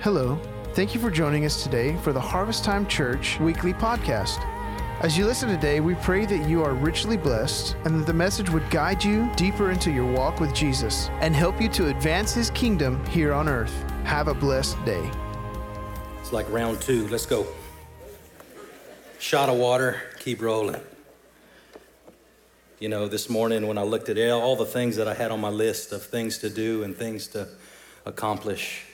Hello. Thank you for joining us today for the Harvest Time Church weekly podcast. As you listen today, we pray that you are richly blessed and that the message would guide you deeper into your walk with Jesus and help you to advance his kingdom here on earth. Have a blessed day. It's like round two. Let's go. Shot of water, keep rolling. You know, this morning when I looked at all the things that I had on my list of things to do and things to accomplish,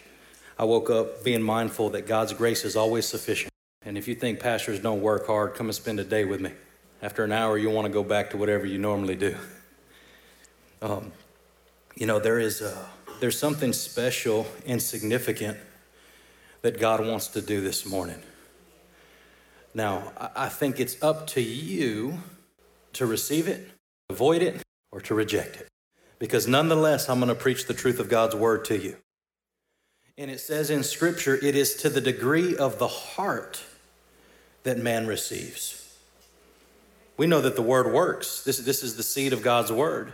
I woke up being mindful that God's grace is always sufficient. And if you think pastors don't work hard, come and spend a day with me. After an hour, you'll want to go back to whatever you normally do. Um, you know, there is a, there's something special and significant that God wants to do this morning. Now, I think it's up to you to receive it, avoid it, or to reject it. Because nonetheless, I'm going to preach the truth of God's word to you. And it says in Scripture, it is to the degree of the heart that man receives. We know that the word works. This, this is the seed of God's word.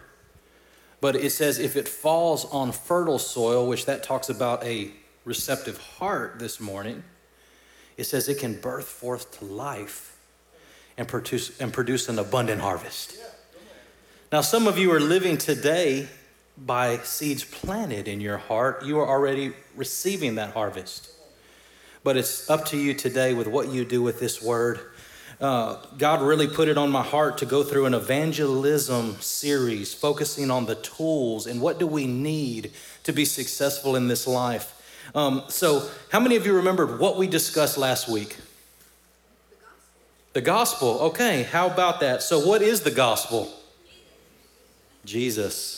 But it says if it falls on fertile soil, which that talks about a receptive heart this morning, it says it can birth forth to life and produce, and produce an abundant harvest. Now, some of you are living today by seeds planted in your heart. You are already receiving that harvest. But it's up to you today with what you do with this word. Uh, God really put it on my heart to go through an evangelism series focusing on the tools and what do we need to be successful in this life. Um, so, how many of you remembered what we discussed last week? The gospel. Okay, how about that? So, what is the gospel? Jesus.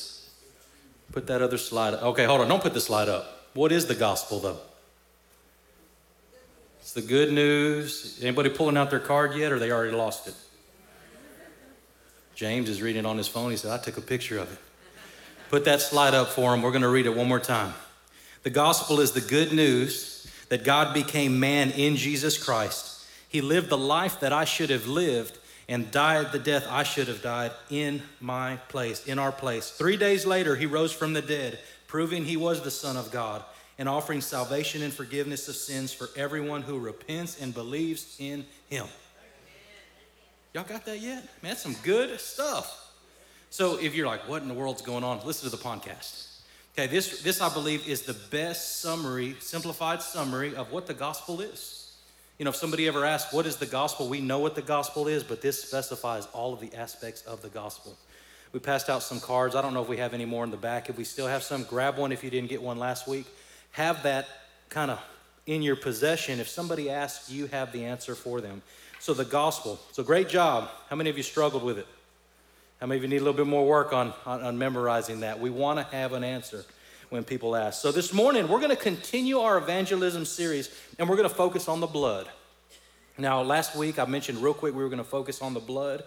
Put that other slide. up. Okay, hold on. Don't put the slide up. What is the gospel, though? It's the good news. Anybody pulling out their card yet, or they already lost it? James is reading on his phone. He said, I took a picture of it. Put that slide up for him. We're going to read it one more time. The gospel is the good news that God became man in Jesus Christ. He lived the life that I should have lived and died the death I should have died in my place, in our place. Three days later, he rose from the dead, proving he was the Son of God and offering salvation and forgiveness of sins for everyone who repents and believes in him. Y'all got that yet? Man, that's some good stuff. So if you're like, what in the world's going on? Listen to the podcast. Okay, this, this I believe is the best summary, simplified summary of what the gospel is. You know, if somebody ever asks, what is the gospel? We know what the gospel is, but this specifies all of the aspects of the gospel. We passed out some cards. I don't know if we have any more in the back. If we still have some, grab one if you didn't get one last week. Have that kind of in your possession. If somebody asks, you have the answer for them. So, the gospel. So, great job. How many of you struggled with it? How many of you need a little bit more work on, on, on memorizing that? We want to have an answer when people ask. So this morning, we're going to continue our evangelism series and we're going to focus on the blood. Now, last week I mentioned real quick we were going to focus on the blood.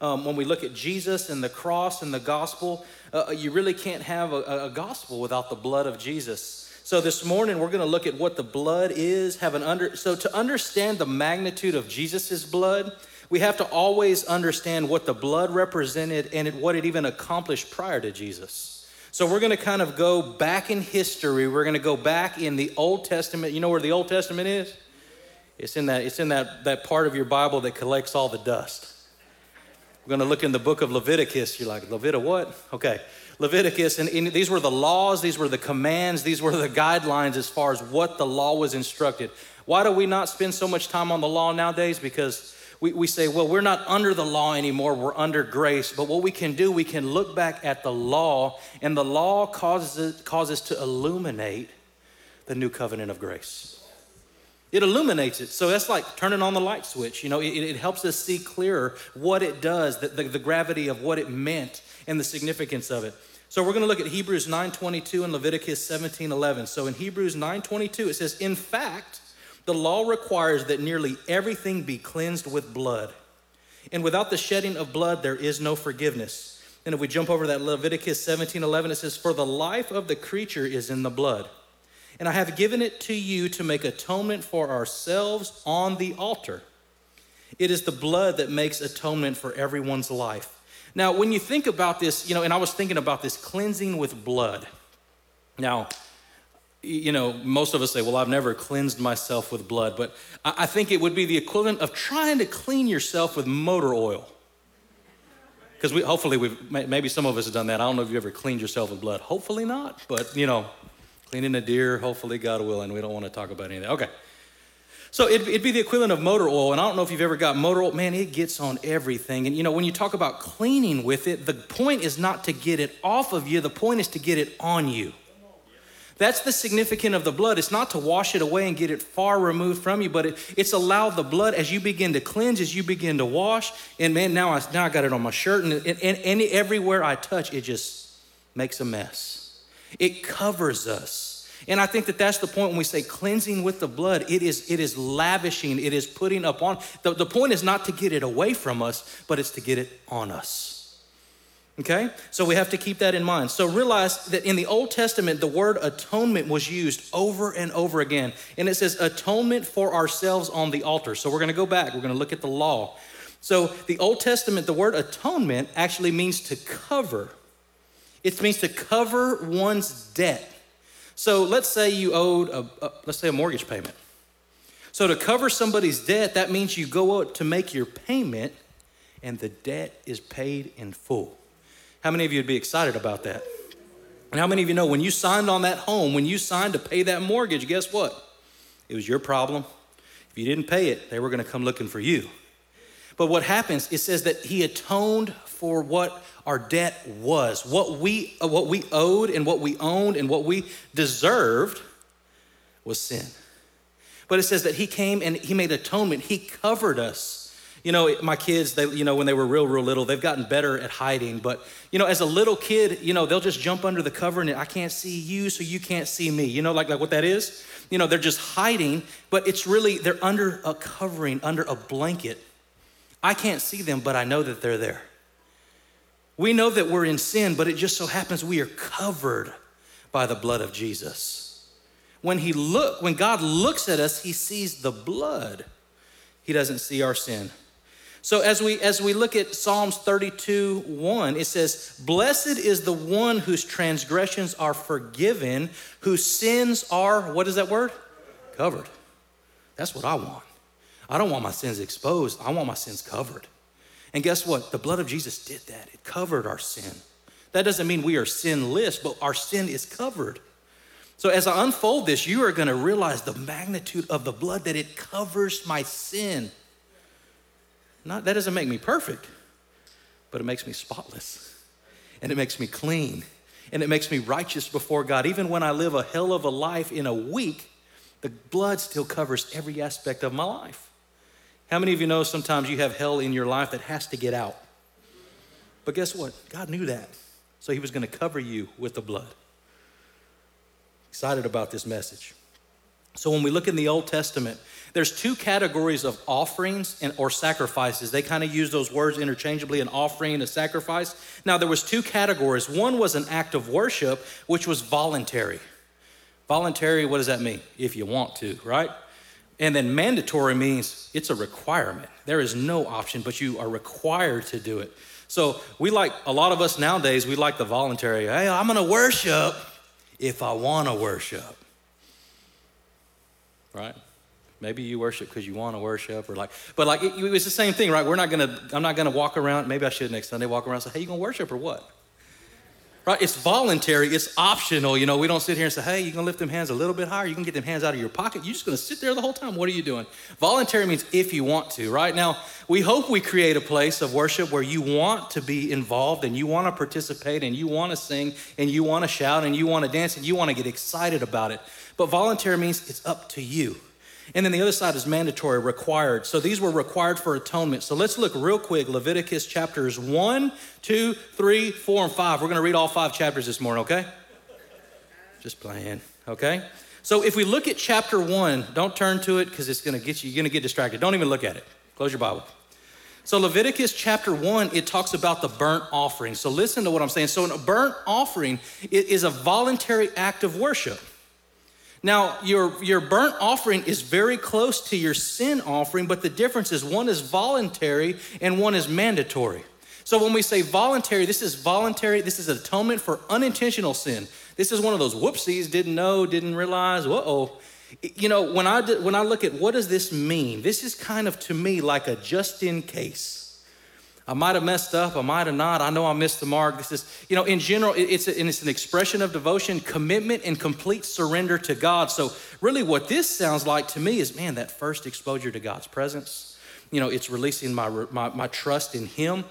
Um, when we look at Jesus and the cross and the gospel, uh, you really can't have a, a gospel without the blood of Jesus. So this morning we're going to look at what the blood is, have an under so to understand the magnitude of Jesus's blood, we have to always understand what the blood represented and what it even accomplished prior to Jesus. So we're going to kind of go back in history. We're going to go back in the Old Testament. You know where the Old Testament is? It's in that, it's in that, that part of your Bible that collects all the dust. We're going to look in the book of Leviticus. You're like, Leviticus what? Okay. Leviticus, and, and these were the laws, these were the commands, these were the guidelines as far as what the law was instructed. Why do we not spend so much time on the law nowadays? Because we, we say, well, we're not under the law anymore, we're under grace. But what we can do, we can look back at the law, and the law causes, causes to illuminate the new covenant of grace. It illuminates it. So that's like turning on the light switch. You know, it, it helps us see clearer what it does, the, the, the gravity of what it meant, and the significance of it. So we're going to look at Hebrews 9:22 and Leviticus 17:11. So in Hebrews 9:22 it says, "In fact, the law requires that nearly everything be cleansed with blood. And without the shedding of blood, there is no forgiveness. And if we jump over that Leviticus 17 11, it says, For the life of the creature is in the blood. And I have given it to you to make atonement for ourselves on the altar. It is the blood that makes atonement for everyone's life. Now, when you think about this, you know, and I was thinking about this cleansing with blood. Now, you know, most of us say, well, I've never cleansed myself with blood, but I think it would be the equivalent of trying to clean yourself with motor oil. Because we, hopefully, we've, maybe some of us have done that. I don't know if you ever cleaned yourself with blood. Hopefully not, but you know, cleaning a deer, hopefully, God willing. We don't want to talk about any of that. Okay. So it'd, it'd, be the equivalent of motor oil. And I don't know if you've ever got motor oil. Man, it gets on everything. And you know, when you talk about cleaning with it, the point is not to get it off of you, the point is to get it on you. That's the significance of the blood. It's not to wash it away and get it far removed from you, but it, it's allow the blood as you begin to cleanse, as you begin to wash. And man, now I, now I got it on my shirt, and, and, and everywhere I touch, it just makes a mess. It covers us. And I think that that's the point when we say cleansing with the blood. It is, it is lavishing, it is putting upon. The, the point is not to get it away from us, but it's to get it on us. Okay? So we have to keep that in mind. So realize that in the Old Testament, the word atonement was used over and over again. And it says atonement for ourselves on the altar. So we're going to go back, we're going to look at the law. So the Old Testament, the word atonement actually means to cover, it means to cover one's debt. So let's say you owed a, a, let's say a mortgage payment. So to cover somebody's debt, that means you go out to make your payment and the debt is paid in full. How many of you would be excited about that? And how many of you know when you signed on that home, when you signed to pay that mortgage, guess what? It was your problem. If you didn't pay it, they were going to come looking for you. But what happens, it says that he atoned for what our debt was, what we, uh, what we owed and what we owned and what we deserved was sin. But it says that he came and he made atonement. He covered us. You know, my kids, they, you know, when they were real, real little, they've gotten better at hiding. But, you know, as a little kid, you know, they'll just jump under the cover and I can't see you, so you can't see me. You know, like, like what that is? You know, they're just hiding, but it's really, they're under a covering, under a blanket. I can't see them, but I know that they're there. We know that we're in sin, but it just so happens we are covered by the blood of Jesus. When he look, when God looks at us, he sees the blood. He doesn't see our sin. So as we as we look at Psalms 32, 1, it says, Blessed is the one whose transgressions are forgiven, whose sins are, what is that word? Covered. That's what I want. I don't want my sins exposed. I want my sins covered. And guess what? The blood of Jesus did that. It covered our sin. That doesn't mean we are sinless, but our sin is covered. So as I unfold this, you are going to realize the magnitude of the blood that it covers my sin. Not that doesn't make me perfect, but it makes me spotless. And it makes me clean. And it makes me righteous before God. Even when I live a hell of a life in a week, the blood still covers every aspect of my life. How many of you know sometimes you have hell in your life that has to get out? But guess what? God knew that. So he was going to cover you with the blood. Excited about this message. So when we look in the Old Testament, there's two categories of offerings and or sacrifices. They kind of use those words interchangeably, an offering and a sacrifice. Now there was two categories. One was an act of worship, which was voluntary. Voluntary, what does that mean? If you want to, right? And then mandatory means it's a requirement. There is no option, but you are required to do it. So we like, a lot of us nowadays, we like the voluntary. Hey, I'm gonna worship if I wanna worship. Right? Maybe you worship because you want to worship, or like, but like it, it's the same thing, right? We're not gonna, I'm not gonna walk around. Maybe I should next Sunday walk around and say, "Hey, you gonna worship or what?" right? It's voluntary, it's optional. You know, we don't sit here and say, hey, you're gonna lift them hands a little bit higher, you can get them hands out of your pocket. You're just gonna sit there the whole time. What are you doing? Voluntary means if you want to, right? Now, we hope we create a place of worship where you want to be involved and you wanna participate and you wanna sing and you wanna shout and you wanna dance and you wanna get excited about it. But voluntary means it's up to you. And then the other side is mandatory, required. So these were required for atonement. So let's look real quick Leviticus chapters 1, 2, 3, 4, and 5. We're going to read all five chapters this morning, okay? Just playing, okay? So if we look at chapter 1, don't turn to it because it's going to get you, you're going to get distracted. Don't even look at it. Close your Bible. So Leviticus chapter 1, it talks about the burnt offering. So listen to what I'm saying. So in a burnt offering is a voluntary act of worship. Now, your, your burnt offering is very close to your sin offering, but the difference is one is voluntary and one is mandatory. So when we say voluntary, this is voluntary, this is atonement for unintentional sin. This is one of those whoopsies, didn't know, didn't realize, uh-oh. You know, when I, when I look at what does this mean, this is kind of to me like a just in case. I might have messed up, I might have not. I know I missed the mark. This is, you know, in general, it's, a, it's an expression of devotion, commitment, and complete surrender to God. So, really, what this sounds like to me is, man, that first exposure to God's presence. You know, it's releasing my, my, my trust in Him.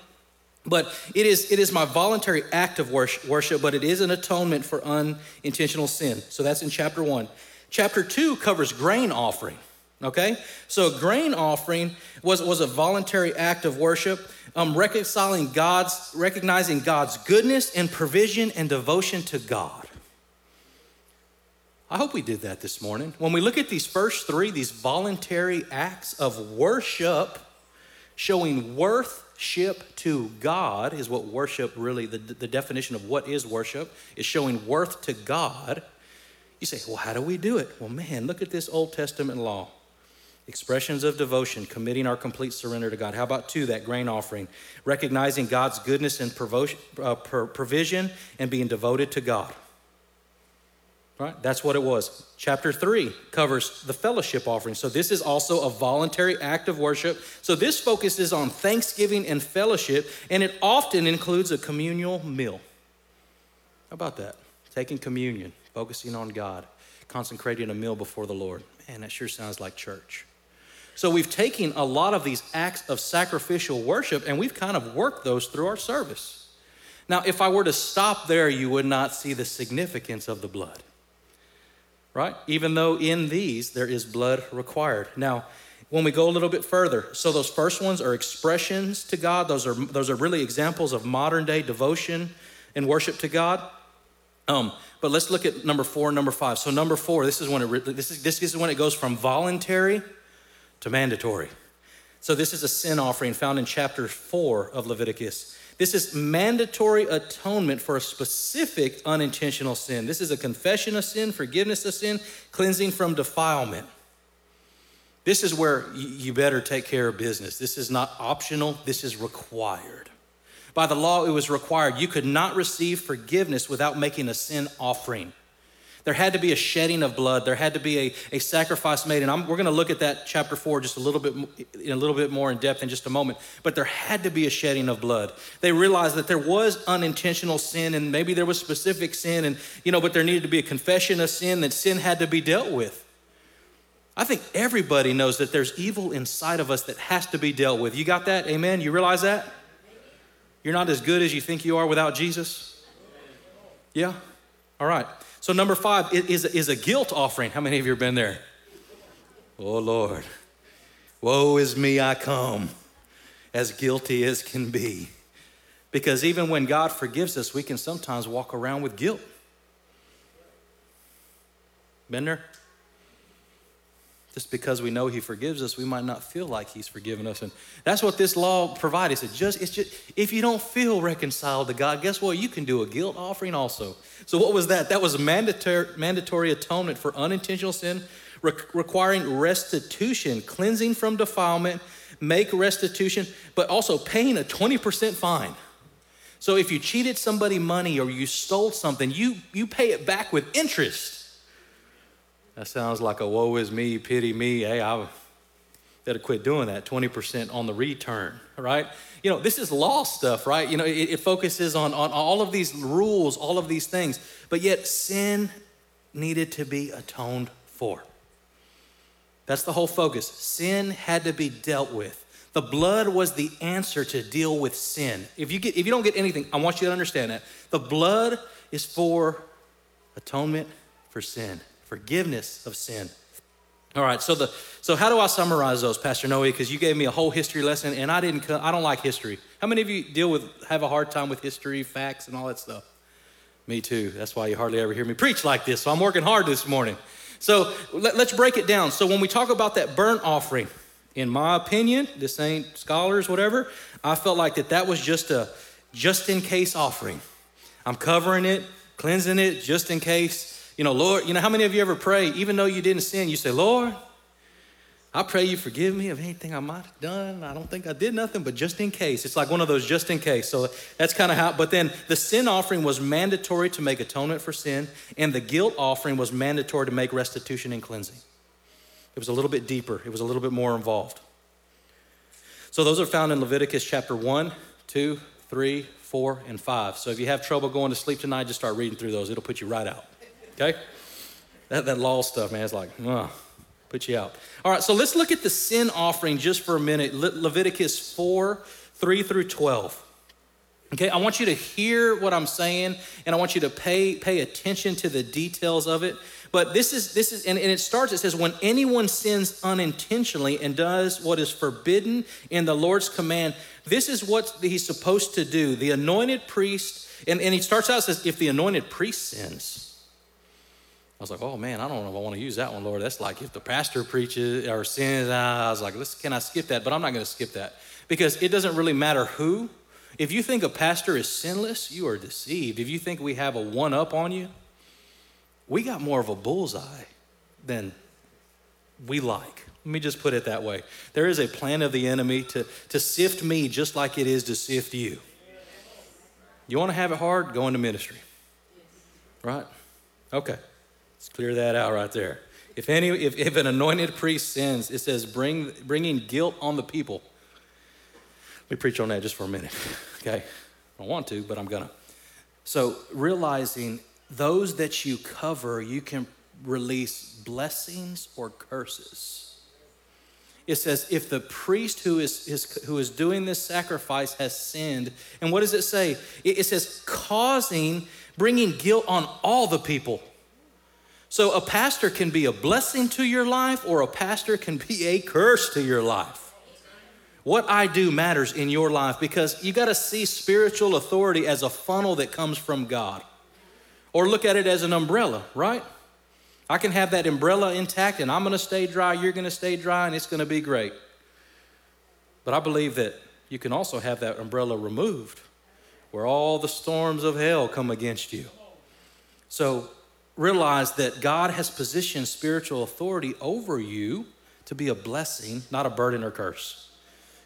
But it is, it is my voluntary act of worship, but it is an atonement for unintentional sin. So that's in chapter one. Chapter two covers grain offering. Okay? So a grain offering was, was a voluntary act of worship, um, reconciling God's, recognizing God's goodness and provision and devotion to God. I hope we did that this morning. When we look at these first three, these voluntary acts of worship, showing worthship to God is what worship really, the, the definition of what is worship, is showing worth to God. You say, well, how do we do it? Well, man, look at this Old Testament law. Expressions of devotion, committing our complete surrender to God. How about two, that grain offering? Recognizing God's goodness and uh, provision and being devoted to God. Right? That's what it was. Chapter 3 covers the fellowship offering. So, this is also a voluntary act of worship. So, this focuses on thanksgiving and fellowship, and it often includes a communal meal. How about that? Taking communion, focusing on God, consecrating a meal before the Lord. Man, that sure sounds like church. So, we've taken a lot of these acts of sacrificial worship and we've kind of worked those through our service. Now, if I were to stop there, you would not see the significance of the blood right? Even though in these there is blood required. Now, when we go a little bit further, so those first ones are expressions to God. Those are those are really examples of modern day devotion and worship to God. Um, but let's look at number four and number five. So number four, this is when it this is this is when it goes from voluntary to mandatory. So this is a sin offering found in chapter four of Leviticus. This is mandatory atonement for a specific unintentional sin. This is a confession of sin, forgiveness of sin, cleansing from defilement. This is where you better take care of business. This is not optional, this is required. By the law, it was required. You could not receive forgiveness without making a sin offering. There had to be a shedding of blood. There had to be a, a sacrifice made. And I'm, we're going to look at that chapter four just a little bit in a little bit more in depth in just a moment. But there had to be a shedding of blood. They realized that there was unintentional sin and maybe there was specific sin and you know, but there needed to be a confession of sin that sin had to be dealt with. I think everybody knows that there's evil inside of us that has to be dealt with. You got that? Amen. You realize that? You're not as good as you think you are without Jesus? Yeah? All right. So, number five is, is a guilt offering. How many of you have been there? Oh, Lord. Woe is me, I come as guilty as can be. Because even when God forgives us, we can sometimes walk around with guilt. Been there? Just because we know He forgives us, we might not feel like He's forgiven us. And that's what this law provides. It just, it's just, if you don't feel reconciled to God, guess what? You can do a guilt offering also. So, what was that? That was mandatory, mandatory atonement for unintentional sin, re- requiring restitution, cleansing from defilement, make restitution, but also paying a 20% fine. So, if you cheated somebody money or you stole something, you, you pay it back with interest. That sounds like a woe is me, pity me. Hey, I better quit doing that. 20% on the return, right? You know, this is law stuff, right? You know, it, it focuses on, on all of these rules, all of these things, but yet sin needed to be atoned for. That's the whole focus. Sin had to be dealt with. The blood was the answer to deal with sin. If you get if you don't get anything, I want you to understand that. The blood is for atonement for sin forgiveness of sin. All right, so the so how do I summarize those, Pastor Noe? Because you gave me a whole history lesson, and I didn't. I don't like history. How many of you deal with have a hard time with history, facts, and all that stuff? Me too. That's why you hardly ever hear me preach like this. So I'm working hard this morning. So let, us break it down. So when we talk about that burnt offering, in my opinion, this ain't scholars, whatever. I felt like that that was just a just in case offering. I'm covering it, cleansing it, just in case you know, Lord, you know, how many of you ever pray, even though you didn't sin, you say, Lord, I pray you forgive me of anything I might have done. I don't think I did nothing, but just in case. It's like one of those just in case. So that's kind of how, but then the sin offering was mandatory to make atonement for sin, and the guilt offering was mandatory to make restitution and cleansing. It was a little bit deeper, it was a little bit more involved. So those are found in Leviticus chapter 1, 2, 3, 4, and 5. So if you have trouble going to sleep tonight, just start reading through those. It'll put you right out. Okay? That, that law stuff, man, it's like, ugh put you out. All right, so let's look at the sin offering just for a minute. Le- Leviticus 4 3 through 12. Okay, I want you to hear what I'm saying and I want you to pay, pay attention to the details of it. But this is, this is and, and it starts, it says, when anyone sins unintentionally and does what is forbidden in the Lord's command, this is what he's supposed to do. The anointed priest, and, and he starts out, says, if the anointed priest sins, I was like, oh man, I don't know if I want to use that one, Lord. That's like if the pastor preaches or sins. I was like, can I skip that? But I'm not going to skip that because it doesn't really matter who. If you think a pastor is sinless, you are deceived. If you think we have a one up on you, we got more of a bullseye than we like. Let me just put it that way. There is a plan of the enemy to, to sift me just like it is to sift you. You want to have it hard? Go into ministry. Right? Okay. Let's clear that out right there. If, any, if, if an anointed priest sins, it says bring, bringing guilt on the people. Let me preach on that just for a minute, okay? I don't want to, but I'm gonna. So, realizing those that you cover, you can release blessings or curses. It says, if the priest who is, is, who is doing this sacrifice has sinned, and what does it say? It, it says, causing, bringing guilt on all the people. So a pastor can be a blessing to your life or a pastor can be a curse to your life. What I do matters in your life because you got to see spiritual authority as a funnel that comes from God. Or look at it as an umbrella, right? I can have that umbrella intact and I'm going to stay dry, you're going to stay dry, and it's going to be great. But I believe that you can also have that umbrella removed where all the storms of hell come against you. So realize that God has positioned spiritual authority over you to be a blessing, not a burden or curse.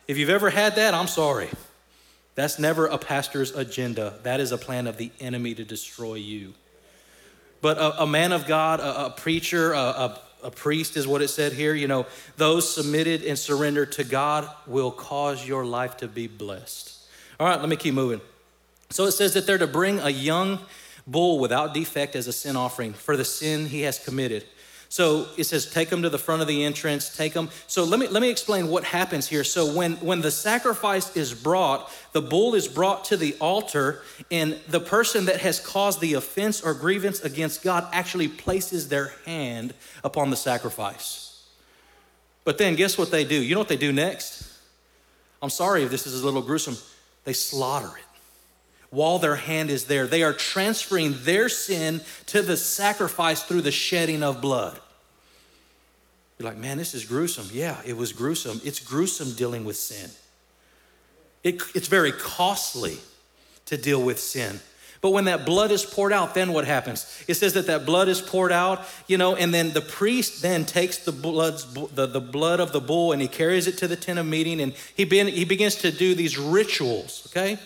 If you've ever had that, I'm sorry. That's never a pastor's agenda. That is a plan of the enemy to destroy you. But a, a man of God, a, a preacher, a, a priest is what it said here, you know, those submitted and surrendered to God will cause your life to be blessed. All right, let me keep moving. So it says that they're to bring a young bull without defect as a sin offering for the sin he has committed. So it says, take them to the front of the entrance, take them. So let me, let me explain what happens here. So when, when the sacrifice is brought, the bull is brought to the altar, and the person that has caused the offense or grievance against God actually places their hand upon the sacrifice. But then guess what they do? You know what they do next? I'm sorry if this is a little gruesome. They slaughter it while their hand is there. They are transferring their sin to the sacrifice through the shedding of blood. You're like, man, this is gruesome. Yeah, it was gruesome. It's gruesome dealing with sin. It, it's very costly to deal with sin. But when that blood is poured out, then what happens? It says that that blood is poured out, you know, and then the priest then takes the, bloods, the, the blood of the bull and he carries it to the tent of meeting and he, he begins to do these rituals, okay?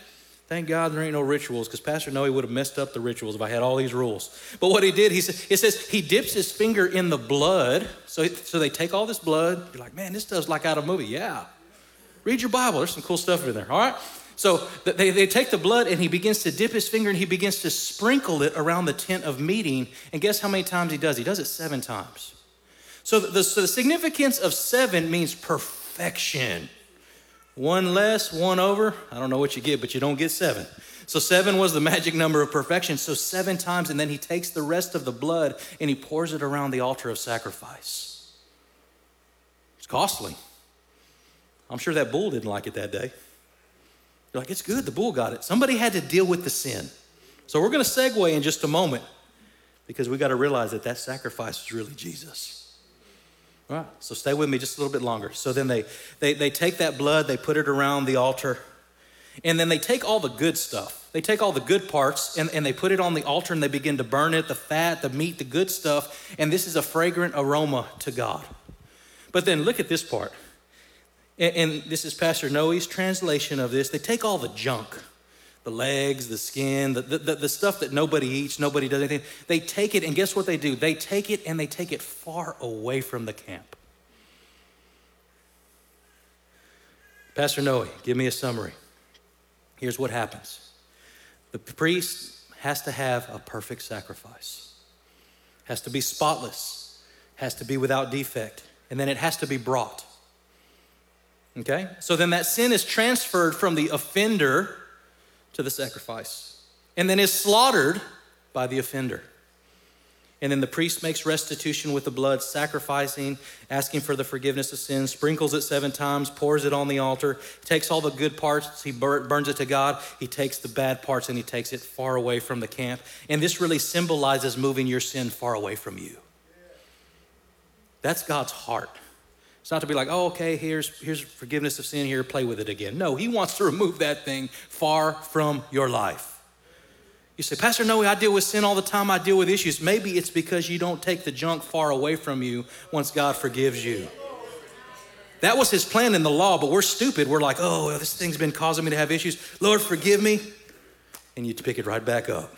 Thank God there ain't no rituals because Pastor Noe would have messed up the rituals if I had all these rules. But what he did, he said, it says he dips his finger in the blood. So, so they take all this blood. You're like, man, this does like out of a movie. Yeah. Read your Bible. There's some cool stuff in there. All right. So they, they take the blood and he begins to dip his finger and he begins to sprinkle it around the tent of meeting. And guess how many times he does? He does it seven times. So the, so the significance of seven means perfection. One less, one over. I don't know what you get, but you don't get seven. So seven was the magic number of perfection. So seven times, and then he takes the rest of the blood and he pours it around the altar of sacrifice. It's costly. I'm sure that bull didn't like it that day. You're like, it's good, the bull got it. Somebody had to deal with the sin. So we're going to segue in just a moment because we got to realize that that sacrifice was really Jesus. Right, so stay with me just a little bit longer. So then they, they, they take that blood, they put it around the altar, and then they take all the good stuff. They take all the good parts and, and they put it on the altar and they begin to burn it the fat, the meat, the good stuff. And this is a fragrant aroma to God. But then look at this part. And, and this is Pastor Noe's translation of this. They take all the junk, the legs, the skin, the, the, the, stuff that nobody eats, nobody does anything. They take it, and guess what they do? They take it and they take it far away from the camp. Pastor Noe, give me a summary. Here's what happens the priest has to have a perfect sacrifice, has to be spotless, has to be without defect, and then it has to be brought. Okay? So then that sin is transferred from the offender to the sacrifice, and then is slaughtered by the offender. And then the priest makes restitution with the blood, sacrificing, asking for the forgiveness of sins, sprinkles it seven times, pours it on the altar, takes all the good parts, he burns it to God. He takes the bad parts and he takes it far away from the camp. And this really symbolizes moving your sin far away from you. That's God's heart. It's not to be like, oh, okay, here's, here's forgiveness of sin here, play with it again. No, he wants to remove that thing far from your life. You say, Pastor Noe, I deal with sin all the time, I deal with issues. Maybe it's because you don't take the junk far away from you once God forgives you. That was his plan in the law, but we're stupid. We're like, oh, this thing's been causing me to have issues. Lord, forgive me. And you pick it right back up.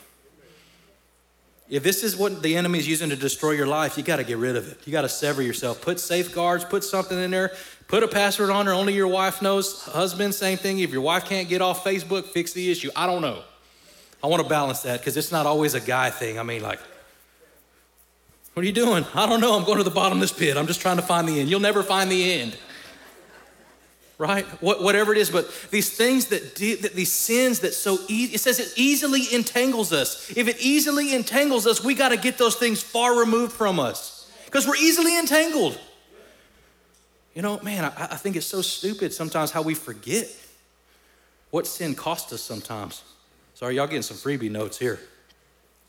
If this is what the enemy is using to destroy your life, you got to get rid of it. You got to sever yourself. Put safeguards, put something in there, put a password on there only your wife knows. Husband, same thing. If your wife can't get off Facebook, fix the issue. I don't know. I want to balance that because it's not always a guy thing. I mean, like, what are you doing? I don't know. I'm going to the bottom of this pit. I'm just trying to find the end. You'll never find the end. Right? What, whatever it is, but these things that, de- that these sins that so easy, it says it easily entangles us. If it easily entangles us, we got to get those things far removed from us because we're easily entangled. You know, man, I, I think it's so stupid sometimes how we forget what sin cost us sometimes. Sorry, y'all getting some freebie notes here.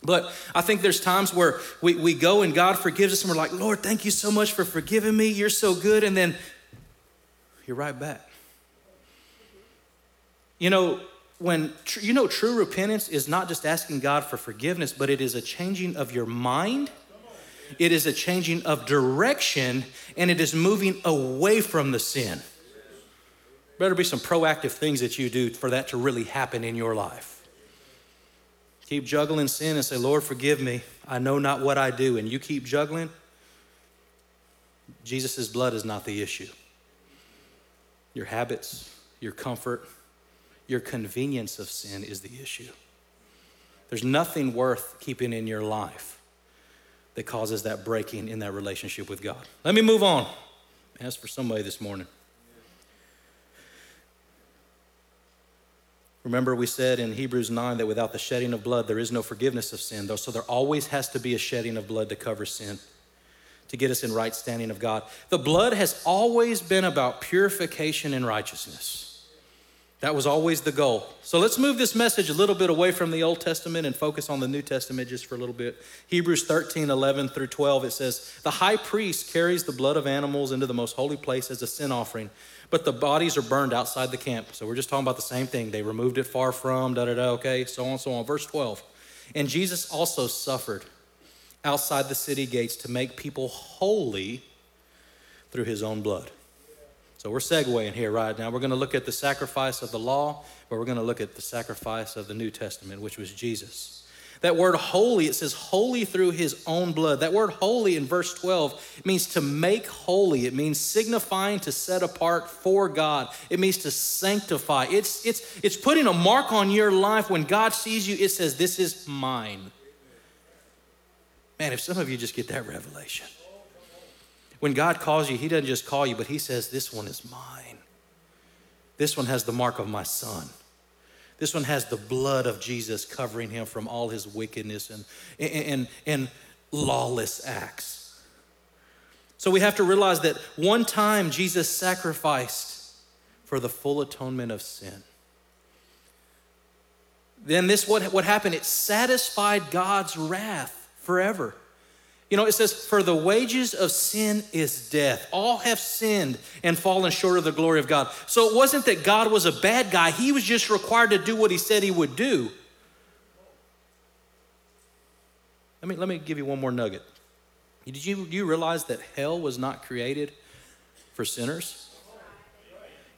But I think there's times where we, we go and God forgives us and we're like, Lord, thank you so much for forgiving me. You're so good. And then you're right back. You know, when tr- you know true repentance is not just asking God for forgiveness, but it is a changing of your mind. It is a changing of direction and it is moving away from the sin. Better be some proactive things that you do for that to really happen in your life. Keep juggling sin and say, Lord, forgive me. I know not what I do. And you keep juggling, Jesus' blood is not the issue. Your habits, your comfort, your convenience of sin is the issue. There's nothing worth keeping in your life that causes that breaking in that relationship with God. Let me move on. As for somebody this morning. Remember, we said in Hebrews 9 that without the shedding of blood, there is no forgiveness of sin, though. So there always has to be a shedding of blood to cover sin, to get us in right standing of God. The blood has always been about purification and righteousness. That was always the goal. So let's move this message a little bit away from the Old Testament and focus on the New Testament just for a little bit. Hebrews 13, 11 through 12, it says, The high priest carries the blood of animals into the most holy place as a sin offering but the bodies are burned outside the camp. So we're just talking about the same thing. They removed it far from, da da da, okay, so on so on. Verse 12. And Jesus also suffered outside the city gates to make people holy through his own blood. So we're segueing here right now. We're going to look at the sacrifice of the law, but we're going to look at the sacrifice of the New Testament, which was Jesus. That word holy, it says holy through his own blood. That word holy in verse 12 means to make holy. It means signifying to set apart for God. It means to sanctify. It's, it's, it's putting a mark on your life. When God sees you, it says, This is mine. Man, if some of you just get that revelation. When God calls you, He doesn't just call you, but He says, This one is mine. This one has the mark of my son. This one has the blood of Jesus covering him from all his wickedness and, and, and lawless acts. So we have to realize that one time Jesus sacrificed for the full atonement of sin. Then this what, what happened? It satisfied God's wrath forever. You know, it says, For the wages of sin is death. All have sinned and fallen short of the glory of God. So it wasn't that God was a bad guy, He was just required to do what He said He would do. Let me, let me give you one more nugget. Did you, do you realize that hell was not created for sinners.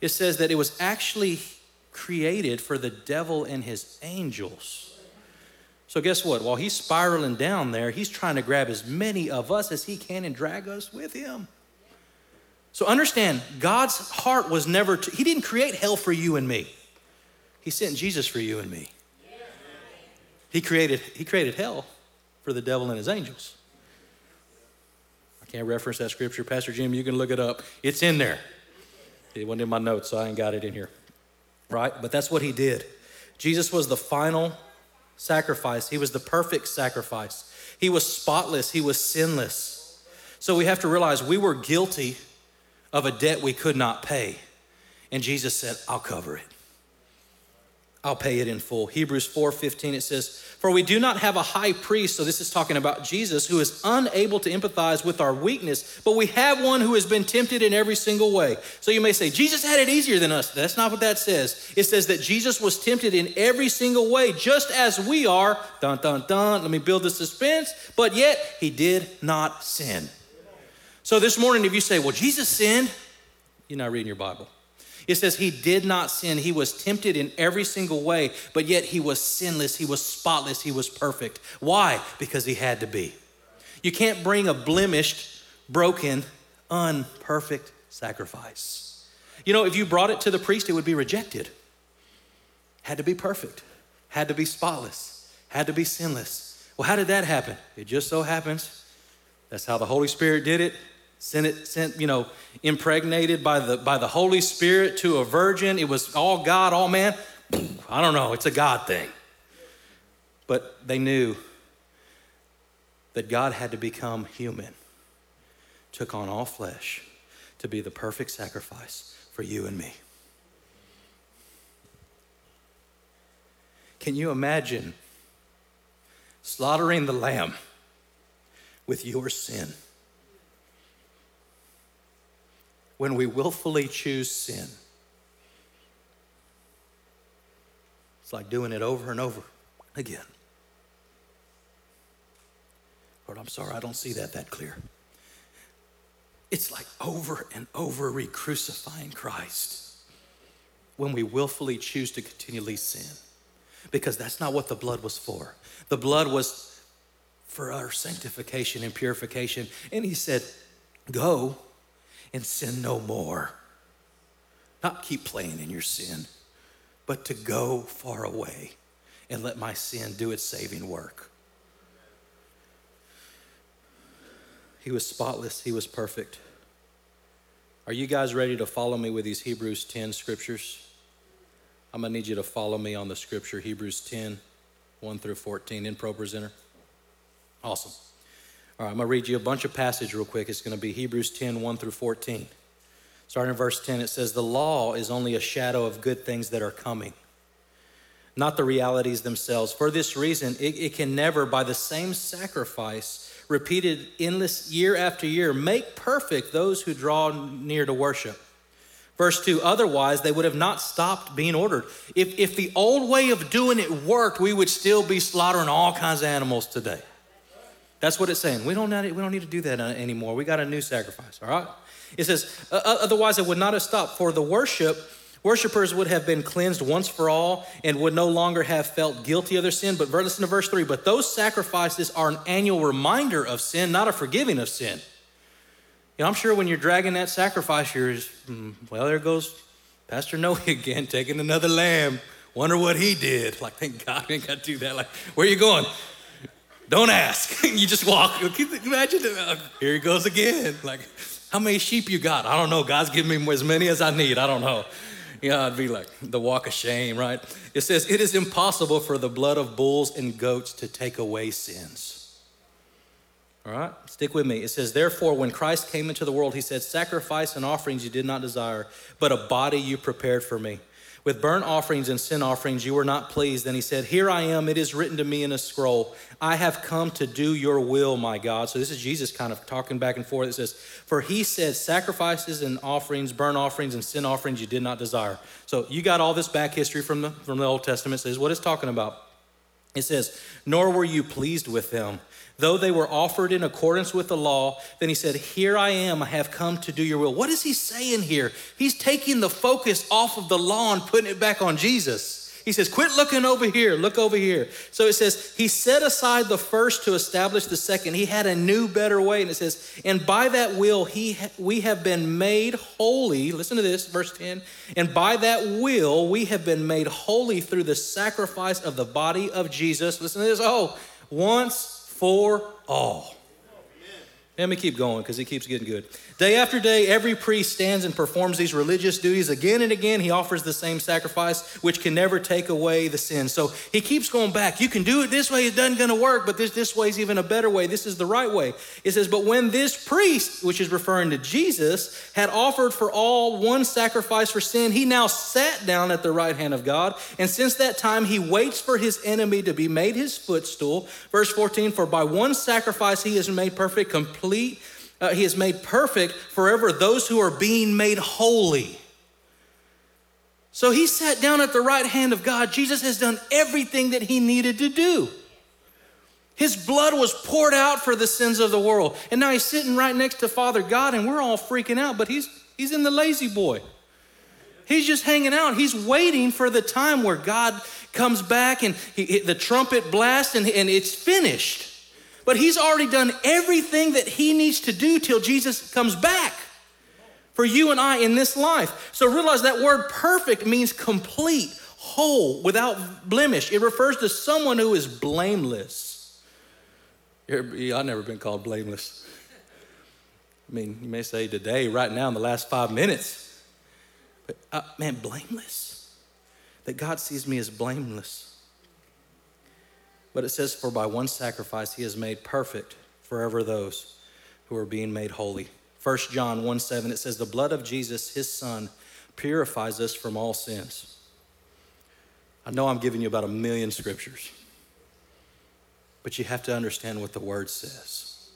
It says that it was actually created for the devil and his angels. So, guess what? While he's spiraling down there, he's trying to grab as many of us as he can and drag us with him. So, understand, God's heart was never, to, he didn't create hell for you and me. He sent Jesus for you and me. He created, he created hell for the devil and his angels. I can't reference that scripture. Pastor Jim, you can look it up. It's in there. It wasn't in my notes, so I ain't got it in here. Right? But that's what he did. Jesus was the final sacrifice, he was the perfect sacrifice. He was spotless, he was sinless. So we have to realize we were guilty of a debt we could not pay. And Jesus said, I'll cover it. I'll pay it in full. Hebrews 4:15 it says, "For we do not have a high priest, so this is talking about Jesus who is unable to empathize with our weakness, but we have one who has been tempted in every single way." So you may say, "Jesus had it easier than us." That's not what that says. It says that Jesus was tempted in every single way just as we are. Dun dun dun. Let me build the suspense, but yet he did not sin. So this morning if you say, "Well, Jesus sinned," you're not reading your Bible. It says he did not sin. He was tempted in every single way, but yet he was sinless. He was spotless. He was perfect. Why? Because he had to be. You can't bring a blemished, broken, unperfect sacrifice. You know, if you brought it to the priest, it would be rejected. Had to be perfect, had to be spotless, had to be sinless. Well, how did that happen? It just so happens that's how the Holy Spirit did it sent it sent you know impregnated by the by the holy spirit to a virgin. It was all god all man. I don't know. It's a god thing. But they knew that god had to become human took on all flesh to be the perfect sacrifice for you and me. Can you imagine slaughtering the lamb with your sin when we willfully choose sin. It's like doing it over and over again. Lord, I'm sorry, I don't see that that clear. It's like over and over re crucifying Christ when we willfully choose to continually sin. Because that's not what the blood was for. The blood was for our sanctification and purification. And he said, Go and sin no more. Not keep playing in your sin, but to go far away and let my sin do its saving work. He was spotless, he was perfect. Are you guys ready to follow me with these Hebrews 10 scriptures? I'm going to need you to follow me on the scripture, Hebrews 10, 1 through 14, in Pro Presenter. Awesome. All right, I'm going to read you a bunch of passage real quick. It's going to be Hebrews 10, 1 through 14. Starting in verse 10, it says, The law is only a shadow of good things that are coming, not the realities themselves. For this reason, it, it can never, by the same sacrifice, repeated endless year after year, make perfect those who draw near to worship. Verse 2 Otherwise, they would have not stopped being ordered. If, if the old way of doing it worked, we would still be slaughtering all kinds of animals today. That's what it's saying. We don't, we don't need to do that anymore. We got a new sacrifice, all right? It says, otherwise it would not have stopped. For the worship, worshipers would have been cleansed once for all and would no longer have felt guilty of their sin. But listen to verse three. But those sacrifices are an annual reminder of sin, not a forgiving of sin. You know, I'm sure when you're dragging that sacrifice, you're, hmm, well, there goes Pastor Noe again, taking another lamb. Wonder what he did. Like, thank God I ain't got to do that. Like, where are you going? Don't ask. you just walk. Imagine, uh, here he goes again. Like, how many sheep you got? I don't know. God's giving me as many as I need. I don't know. Yeah, I'd be like the walk of shame, right? It says, It is impossible for the blood of bulls and goats to take away sins. All right, stick with me. It says, Therefore, when Christ came into the world, he said, Sacrifice and offerings you did not desire, but a body you prepared for me. With burnt offerings and sin offerings you were not pleased. And he said, Here I am, it is written to me in a scroll. I have come to do your will, my God. So this is Jesus kind of talking back and forth. It says, For he said, Sacrifices and offerings, burnt offerings and sin offerings you did not desire. So you got all this back history from the, from the Old Testament. Says what it's talking about. It says, Nor were you pleased with them. Though they were offered in accordance with the law, then he said, Here I am, I have come to do your will. What is he saying here? He's taking the focus off of the law and putting it back on Jesus. He says, Quit looking over here, look over here. So it says, He set aside the first to establish the second. He had a new, better way. And it says, And by that will, he, we have been made holy. Listen to this, verse 10. And by that will, we have been made holy through the sacrifice of the body of Jesus. Listen to this. Oh, once for all. Let me keep going because it keeps getting good. Day after day, every priest stands and performs these religious duties. Again and again, he offers the same sacrifice, which can never take away the sin. So he keeps going back. You can do it this way, it doesn't gonna work, but this, this way is even a better way. This is the right way. It says, But when this priest, which is referring to Jesus, had offered for all one sacrifice for sin, he now sat down at the right hand of God. And since that time, he waits for his enemy to be made his footstool. Verse 14, For by one sacrifice he is made perfect, complete, uh, he has made perfect forever those who are being made holy. So he sat down at the right hand of God. Jesus has done everything that he needed to do. His blood was poured out for the sins of the world. And now he's sitting right next to Father God, and we're all freaking out, but he's, he's in the La-Z-Boy. He's just hanging out. He's waiting for the time where God comes back and he, the trumpet blasts and, and it's finished. But he's already done everything that he needs to do till Jesus comes back for you and I in this life. So realize that word perfect means complete, whole, without blemish. It refers to someone who is blameless. I've never been called blameless. I mean, you may say today, right now, in the last five minutes, but uh, man, blameless. That God sees me as blameless. But it says, For by one sacrifice he has made perfect forever those who are being made holy. 1 John 1 7, it says, The blood of Jesus, his son, purifies us from all sins. I know I'm giving you about a million scriptures, but you have to understand what the word says.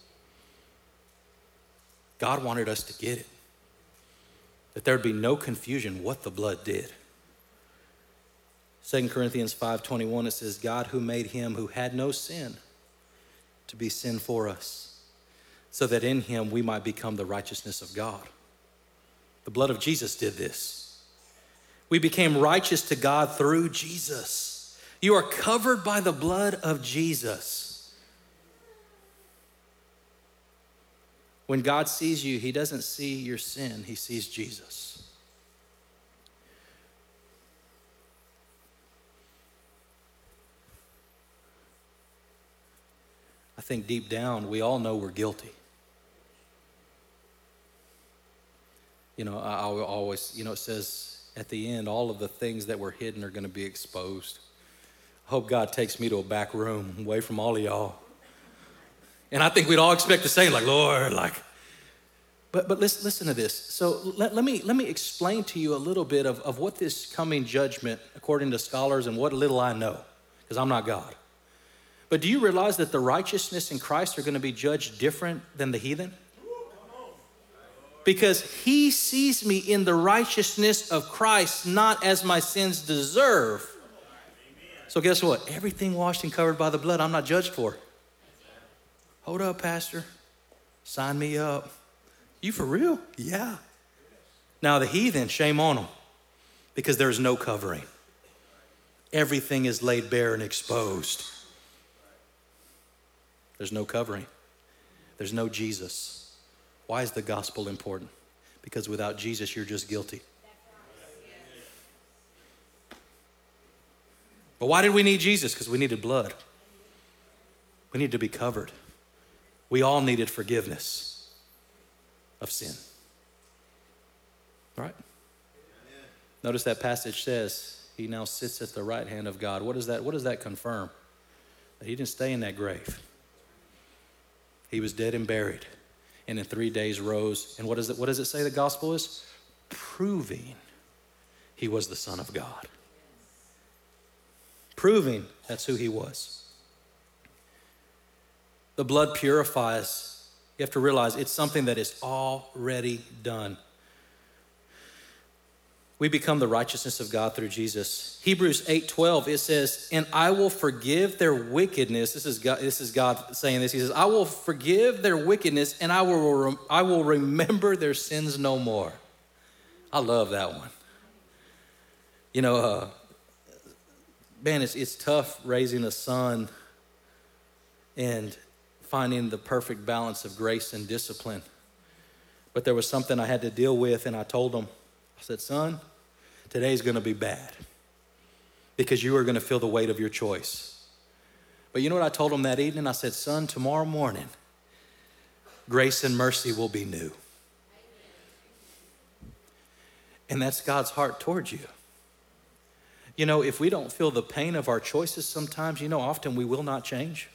God wanted us to get it, that there'd be no confusion what the blood did. 2 Corinthians 5:21 it says God who made him who had no sin to be sin for us so that in him we might become the righteousness of God. The blood of Jesus did this. We became righteous to God through Jesus. You are covered by the blood of Jesus. When God sees you, he doesn't see your sin, he sees Jesus. I think deep down, we all know we're guilty. You know, I, I always, you know, it says at the end, all of the things that were hidden are going to be exposed. I hope God takes me to a back room away from all of y'all. And I think we'd all expect the same, like, Lord, like, but, but listen, listen to this. So let, let, me, let me explain to you a little bit of, of what this coming judgment, according to scholars, and what little I know, because I'm not God. But do you realize that the righteousness in Christ are going to be judged different than the heathen? Because he sees me in the righteousness of Christ, not as my sins deserve. So, guess what? Everything washed and covered by the blood, I'm not judged for. Hold up, Pastor. Sign me up. You for real? Yeah. Now, the heathen, shame on them because there is no covering. Everything is laid bare and exposed. There's no covering, there's no Jesus. Why is the gospel important? Because without Jesus, you're just guilty. But why did we need Jesus? Because we needed blood. We needed to be covered. We all needed forgiveness of sin. Right? Notice that passage says he now sits at the right hand of God. What does that, what does that confirm? That he didn't stay in that grave. He was dead and buried, and in three days rose. And what, is it, what does it say the gospel is? Proving he was the Son of God. Proving that's who he was. The blood purifies. You have to realize it's something that is already done. We become the righteousness of God through Jesus. Hebrews 8:12 it says, "And I will forgive their wickedness." This is God this is God saying this. He says, "I will forgive their wickedness and I will I will remember their sins no more." I love that one. You know, uh, man, it's, it's tough raising a son and finding the perfect balance of grace and discipline. But there was something I had to deal with, and I told him, I said, Son, today's gonna be bad because you are gonna feel the weight of your choice. But you know what I told him that evening? I said, Son, tomorrow morning, grace and mercy will be new. And that's God's heart towards you. You know, if we don't feel the pain of our choices sometimes, you know, often we will not change.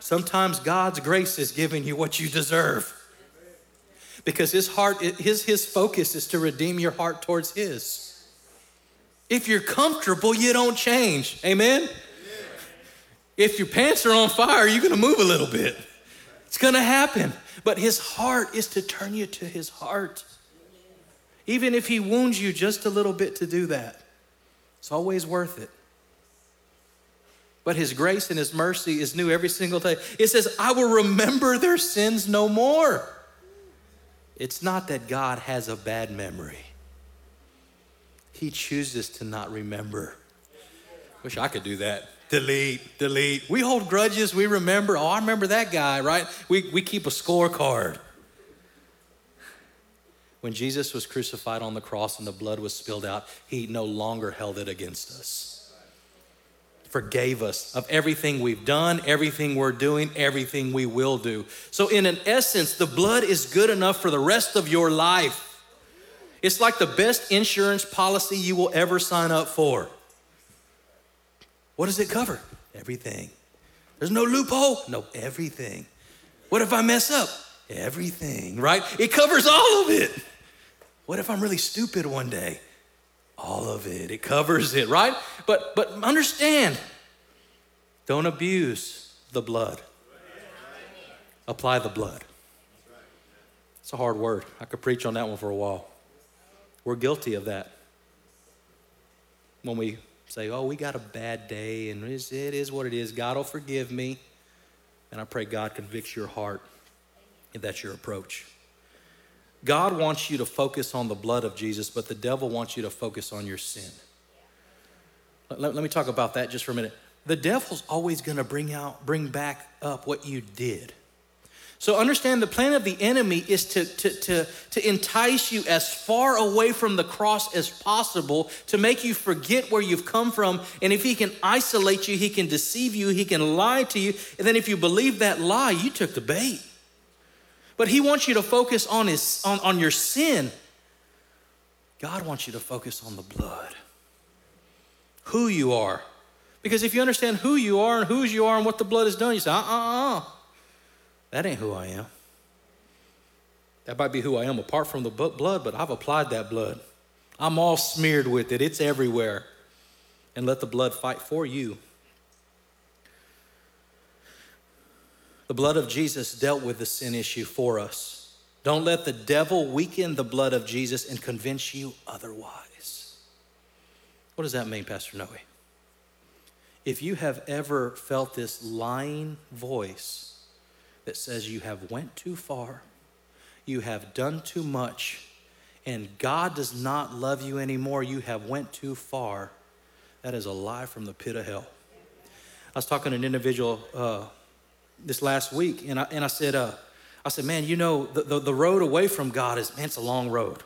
Sometimes God's grace is giving you what you deserve because his heart his his focus is to redeem your heart towards his. If you're comfortable you don't change. Amen? If your pants are on fire you're to move a little bit. It's to happen. But his heart is to turn you to his heart. Even if he wounds you just a little bit to do that it's always worth it. But his grace and his mercy is new every single day. It says, I will remember their sins no more. It's not that God has a bad memory, He chooses to not remember. Wish I could do that. Delete, delete. We hold grudges, we remember. Oh, I remember that guy, right? We, we keep a scorecard. When Jesus was crucified on the cross and the blood was spilled out, he no longer held it against us forgave us of everything we've done, everything we're doing, everything we will do. So, in an essence, the blood is good enough for the rest of your life. It's like the best insurance policy you will ever sign up for. What does it cover? Everything. There's no loophole? No, everything. What if I mess up? Everything, right? It covers all of it. What if I'm really stupid one day? All of it. It covers it, right? But but understand, don't abuse the blood. Apply the blood. It's a hard word. I could preach on that one for a while. We're guilty of that. When we say, oh, we got a bad day and it is what it is, God will forgive me. And I pray God convicts your heart if that's your approach. God wants you to focus on the blood of Jesus, but the devil wants you to focus on your sin. Let, let me talk about that just for a minute. The devil's always going to bring out, bring back up what you did. So understand the plan of the enemy is to, to, to, to entice you as far away from the cross as possible to make you forget where you've come from. And if he can isolate you, he can deceive you, he can lie to you. And then if you believe that lie, you took the bait. But he wants you to focus on, his, on, on your sin. God wants you to focus on the blood, who you are. Because if you understand who you are and whose you are and what the blood has done, you say, uh uh uh. That ain't who I am. That might be who I am apart from the blood, but I've applied that blood. I'm all smeared with it, it's everywhere. And let the blood fight for you. The blood of Jesus dealt with the sin issue for us. Don't let the devil weaken the blood of Jesus and convince you otherwise. What does that mean, Pastor Noe? If you have ever felt this lying voice that says you have went too far, you have done too much, and God does not love you anymore, you have went too far, that is a lie from the pit of hell. I was talking to an individual uh, this last week, and I, and I said, uh, I said, man, you know, the, the, the, road away from God is, man, it's a long road.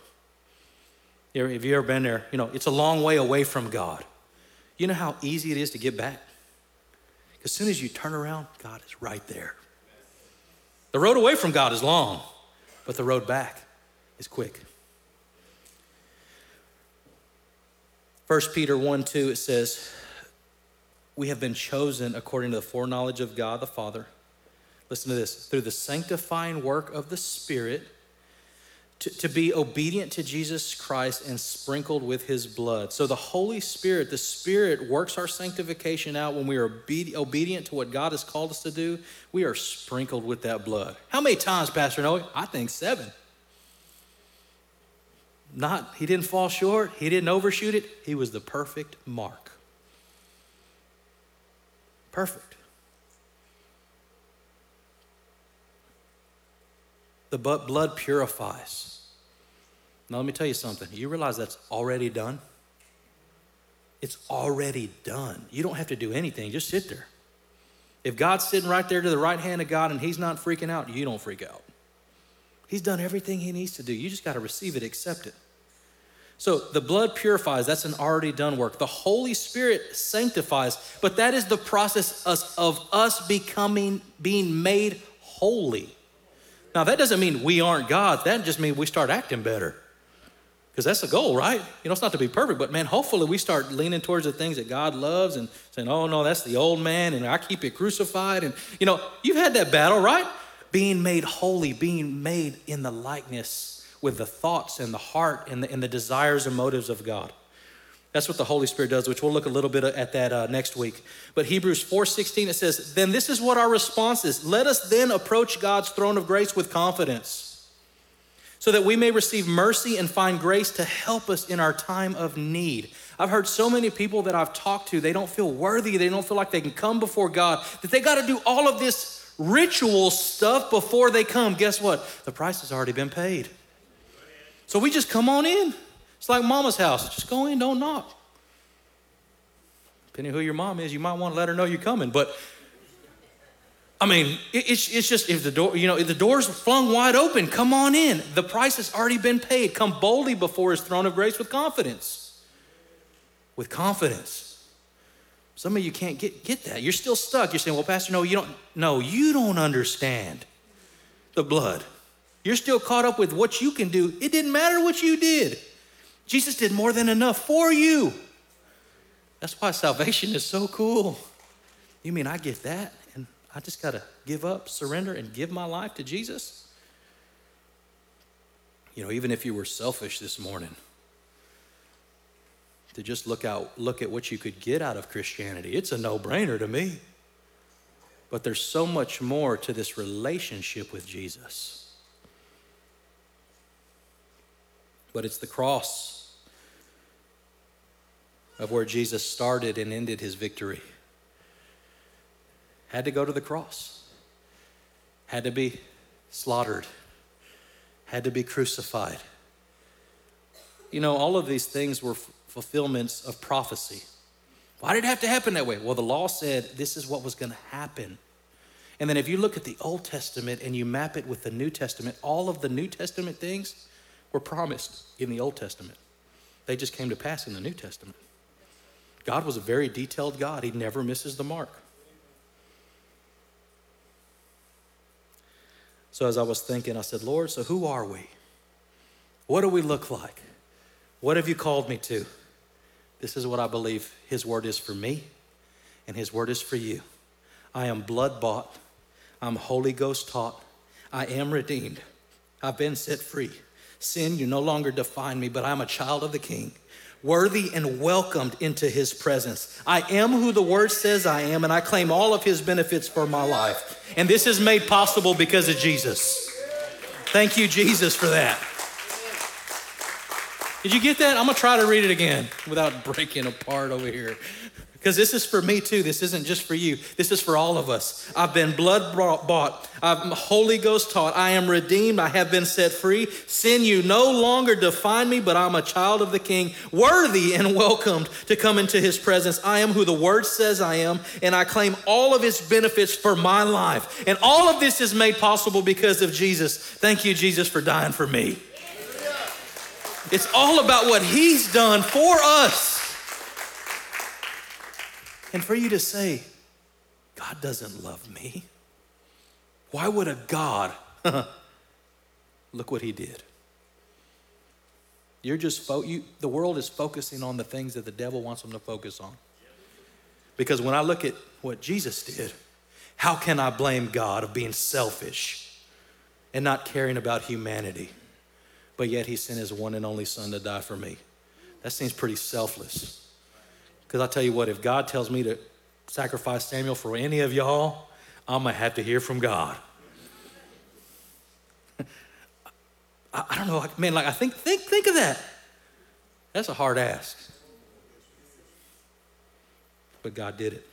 Have you ever been there? You know, it's a long way away from God. You know how easy it is to get back? As soon as you turn around, God is right there. The road away from God is long, but the road back is quick. 1 Peter 1 2, it says, We have been chosen according to the foreknowledge of God the Father listen to this, through the sanctifying work of the Spirit, to, to be obedient to Jesus Christ and sprinkled with his blood. So the Holy Spirit, the Spirit works our sanctification out when we are obe- obedient to what God has called us to do. We are sprinkled with that blood. How many times, Pastor Noe? I think seven. not, he didn't fall short, he didn't overshoot it. He was the perfect mark. Perfect. The blood purifies. Now, let me tell you something. You realize that's already done? It's already done. You don't have to do anything, just sit there. If God's sitting right there to the right hand of God and He's not freaking out, you don't freak out. He's done everything He needs to do. You just got to receive it, accept it. So the blood purifies, that's an already done work. The Holy Spirit sanctifies, but that is the process of us becoming, being made holy. Now, that doesn't mean we aren't God, that just means we start acting better. Because that's the goal, right? You know, it's not to be perfect, but man, hopefully we start leaning towards the things that God loves and saying, oh no, that's the old man and I keep it crucified. And, you know, you've had that battle, right? Being made holy, being made in the likeness with the thoughts and the heart and the, and the desires and motives of God. That's what the Holy Spirit does, which we'll look a little bit at that uh, next week. But Hebrews 4:16 it says, "Then this is what our response is: Let us then approach God's throne of grace with confidence." so that we may receive mercy and find grace to help us in our time of need. I've heard so many people that I've talked to, they don't feel worthy, they don't feel like they can come before God, that they got to do all of this ritual stuff before they come. Guess what? The price has already been paid. So we just come on in. It's like mama's house. Just go in, don't knock. Depending who your mom is, you might want to let her know you're coming, but I mean, it's, it's just if the door, you know, if the door's flung wide open, come on in. The price has already been paid. Come boldly before his throne of grace with confidence. With confidence. Some of you can't get, get that. You're still stuck. You're saying, well, Pastor, no, you don't. No, you don't understand the blood. You're still caught up with what you can do. It didn't matter what you did. Jesus did more than enough for you. That's why salvation is so cool. You mean I get that? And I just got to give up, surrender, and give my life to Jesus? You know, even if you were selfish this morning, to just look out, look at what you could get out of Christianity, it's a no-brainer to me. But there's so much more to this relationship with Jesus. But it's the cross of where Jesus started and ended his victory had to go to the cross, had to be slaughtered, had to be crucified. You know, all of these things were f- fulfillments of prophecy. Why did it have to happen that way? Well, the law said this is what was going to happen. And then if you look at the Old Testament and you map it with the New Testament, all of the New Testament things were promised in the Old Testament. They just came to pass in the New Testament. God was a very detailed God, He never misses the mark. So as I was thinking, I said, Lord, so who are we? What do we look like? What have you called me to? This is what I believe His word is for me, and His word is for you. I am blood bought, I'm Holy Ghost taught, I am redeemed, I've been set free. Sin, you no longer define me, but I'm a child of the King worthy and welcomed into his presence. I am who the word says I am, and I claim all of his benefits for my life. And this is made possible because of Jesus. Thank you, Jesus, for that. Did you get that? I'm gonna try to read it again without breaking apart over here. Because this is for me too. This isn't just for you. This is for all of us. I've been blood bought. I'm Holy Ghost taught. I am redeemed. I have been set free. Sin, you no longer define me, but I'm a child of the King, worthy and welcomed to come into his presence. I am who the word says I am, and I claim all of his benefits for my life. And all of this is made possible because of Jesus. Thank you, Jesus, for dying for me. It's all about what he's done for us. And for you to say, God doesn't love me. Why would a God? Look what he did. You're just fo- you, the world is focusing on the things that the devil wants them to focus on. Because when I look at what Jesus did, how can I blame God of being selfish and not caring about humanity? But yet he sent his one and only son to die for me. That seems pretty selfless. Because I tell you what, if God tells me to sacrifice Samuel for any of y'all, I'm going to have to hear from God. I, I don't know, man, like I think, think, think of that. That's a hard ask. But God did it.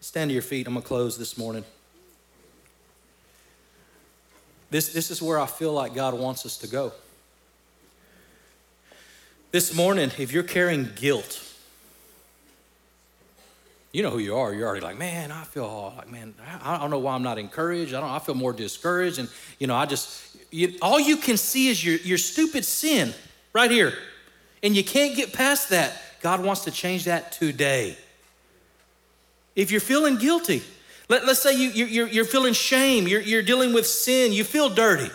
Stand to your feet. I'm going to close this morning. This, this is where I feel like God wants us to go. This morning, if you're carrying guilt, you know who you are. You're already like, man, I feel like, man, I don't know why I'm not encouraged. I don't. I feel more discouraged, and you know, I just you, all you can see is your your stupid sin right here, and you can't get past that. God wants to change that today. If you're feeling guilty, let, us say you, you're, you're feeling shame, you're, you're dealing with sin, you feel dirty.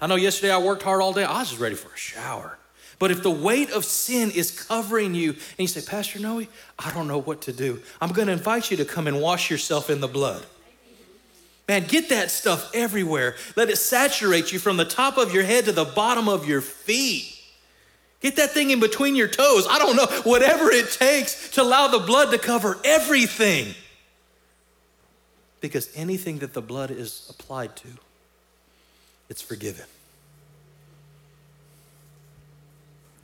I know yesterday I worked hard all day, I was just ready for a shower. But if the weight of sin is covering you and you say, Pastor Noe, I don't know what to do, I'm going to invite you to come and wash yourself in the blood. Man, get that stuff everywhere. Let it saturate you from the top of your head to the bottom of your feet. Get that thing in between your toes. I don't know, whatever it takes to allow the blood to cover everything. Because anything that the blood is applied to, it's forgiven.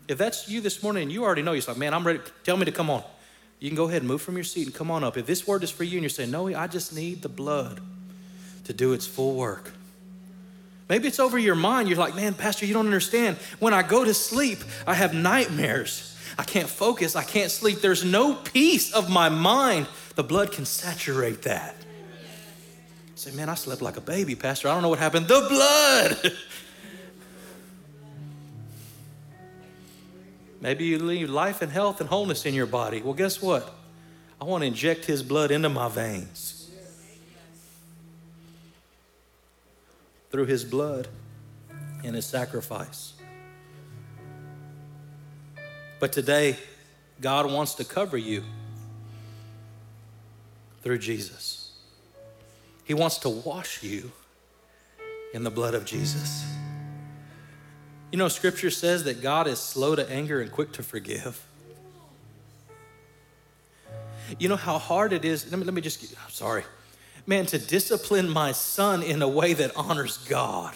If that's you this morning and you already know, you're like, man, I'm ready, tell me to come on. You can go ahead and move from your seat and come on up. If this word is for you and you're saying, no, I just need the blood to do its full work. Maybe it's over your mind. You're like, man, Pastor, you don't understand. When I go to sleep, I have nightmares. I can't focus. I can't sleep. There's no peace of my mind. The blood can saturate that. Say, man, I slept like a baby, Pastor. I don't know what happened. The blood. Maybe you leave life and health and wholeness in your body. Well, guess what? I want to inject his blood into my veins. through his blood and his sacrifice. But today, God wants to cover you through Jesus. He wants to wash you in the blood of Jesus. You know, scripture says that God is slow to anger and quick to forgive. You know how hard it is. Let me, let me just, I'm sorry man, to discipline my son in a way that honors God.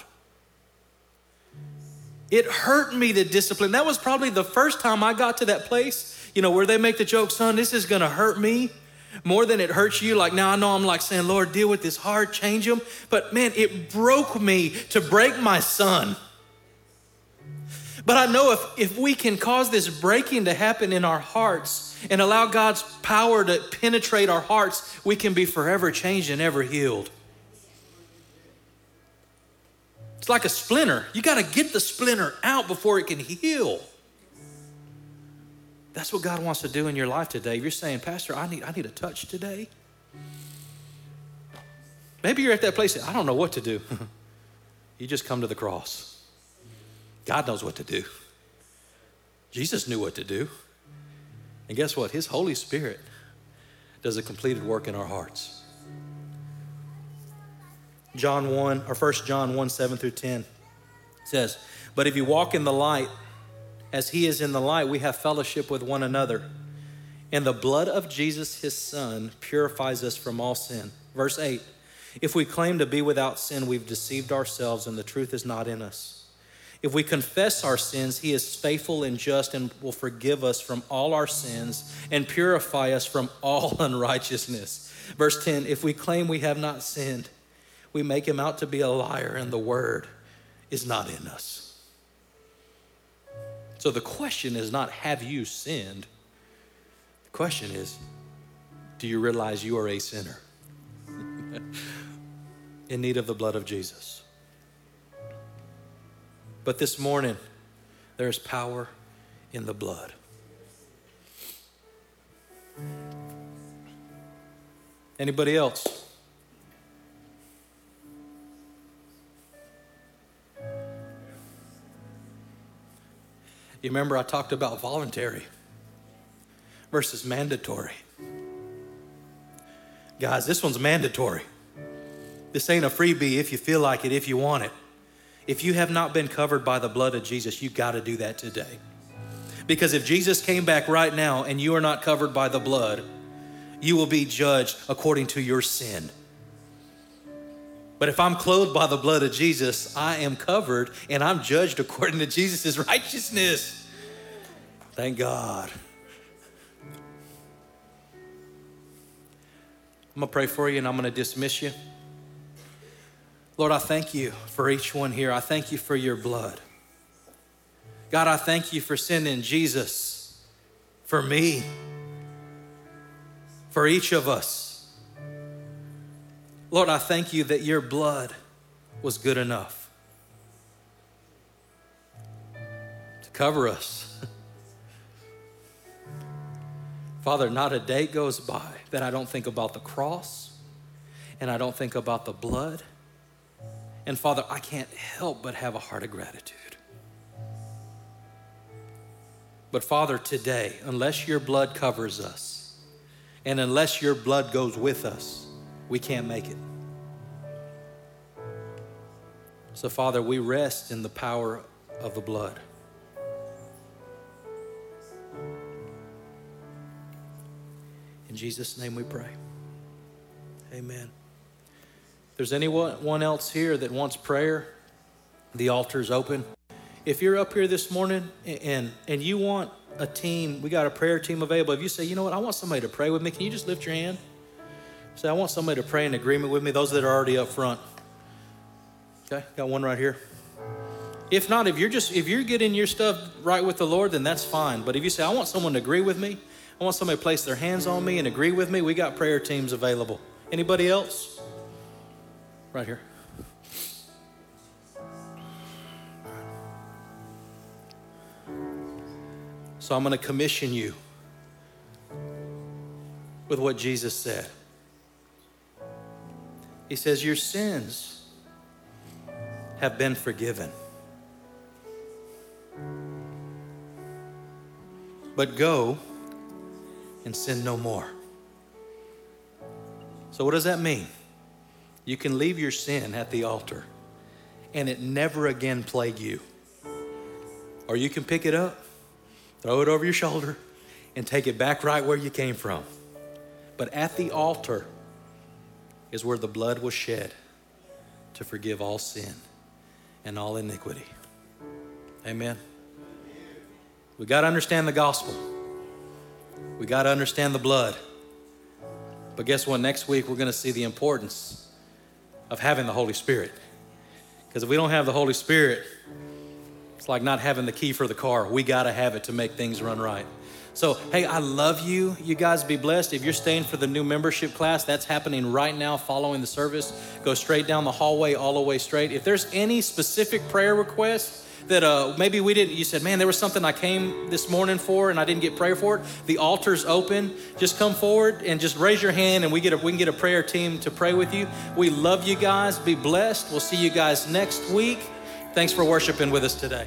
It hurt me to discipline. That was probably the first time I got to that place, you know, where they make the joke, son, this is gonna hurt me more than it hurts you. Like now I know I'm like saying, Lord, deal with this heart, change him. But man, it broke me to break my son. But I know if, if we can cause this breaking to happen in our hearts, and allow God's power to penetrate our hearts, we can be forever changed and ever healed. It's like a splinter. You got to get the splinter out before it can heal. That's what God wants to do in your life today. You're saying, Pastor, I need, I need a touch today. Maybe you're at that place, I don't know what to do. you just come to the cross. God knows what to do. Jesus knew what to do. And guess what? His Holy Spirit does a completed work in our hearts. John 1, or 1 John 1 7 through 10 says, But if you walk in the light, as he is in the light, we have fellowship with one another. And the blood of Jesus, his son, purifies us from all sin. Verse 8 If we claim to be without sin, we've deceived ourselves, and the truth is not in us. If we confess our sins, he is faithful and just and will forgive us from all our sins and purify us from all unrighteousness. Verse 10 If we claim we have not sinned, we make him out to be a liar, and the word is not in us. So the question is not, have you sinned? The question is, do you realize you are a sinner in need of the blood of Jesus? But this morning, there's power in the blood. Anybody else? You remember I talked about voluntary versus mandatory. Guys, this one's mandatory. This ain't a freebie if you feel like it, if you want it. If you have not been covered by the blood of Jesus, you've got to do that today. Because if Jesus came back right now and you are not covered by the blood, you will be judged according to your sin. But if I'm clothed by the blood of Jesus, I am covered and I'm judged according to Jesus' righteousness. Thank God. I'm going to pray for you and I'm going to dismiss you. Lord, I thank you for each one here. I thank you for your blood. God, I thank you for sending Jesus for me, for each of us. Lord, I thank you that your blood was good enough to cover us. Father, not a day goes by that I don't think about the cross and I don't think about the blood. And Father, I can't help but have a heart of gratitude. But Father, today, unless your blood covers us and unless your blood goes with us, we can't make it. So, Father, we rest in the power of the blood. In Jesus' name we pray. Amen. If there's anyone else here that wants prayer, the altar is open. If you're up here this morning and, and you want a team, we got a prayer team available. If you say, you know what, I want somebody to pray with me, can you just lift your hand? Say, I want somebody to pray in agreement with me, those that are already up front. Okay, got one right here. If not, if you're just if you're getting your stuff right with the Lord, then that's fine. But if you say, I want someone to agree with me, I want somebody to place their hands on me and agree with me, we got prayer teams available. Anybody else? Right here. So I'm going to commission you with what Jesus said. He says, Your sins have been forgiven. But go and sin no more. So, what does that mean? You can leave your sin at the altar and it never again plague you. Or you can pick it up, throw it over your shoulder, and take it back right where you came from. But at the altar, is where the blood was shed to forgive all sin and all iniquity. Amen. We got to understand the gospel. We got to understand the blood. But guess what? Next week, we're going to see the importance of having the Holy Spirit. Because if we don't have the Holy Spirit, it's like not having the key for the car. We got to have it to make things run right. So, hey, I love you. You guys be blessed. If you're staying for the new membership class, that's happening right now following the service. Go straight down the hallway, all the way straight. If there's any specific prayer requests that uh, maybe we didn't, you said, man, there was something I came this morning for and I didn't get prayer for it, the altar's open. Just come forward and just raise your hand and we, get a, we can get a prayer team to pray with you. We love you guys. Be blessed. We'll see you guys next week. Thanks for worshiping with us today.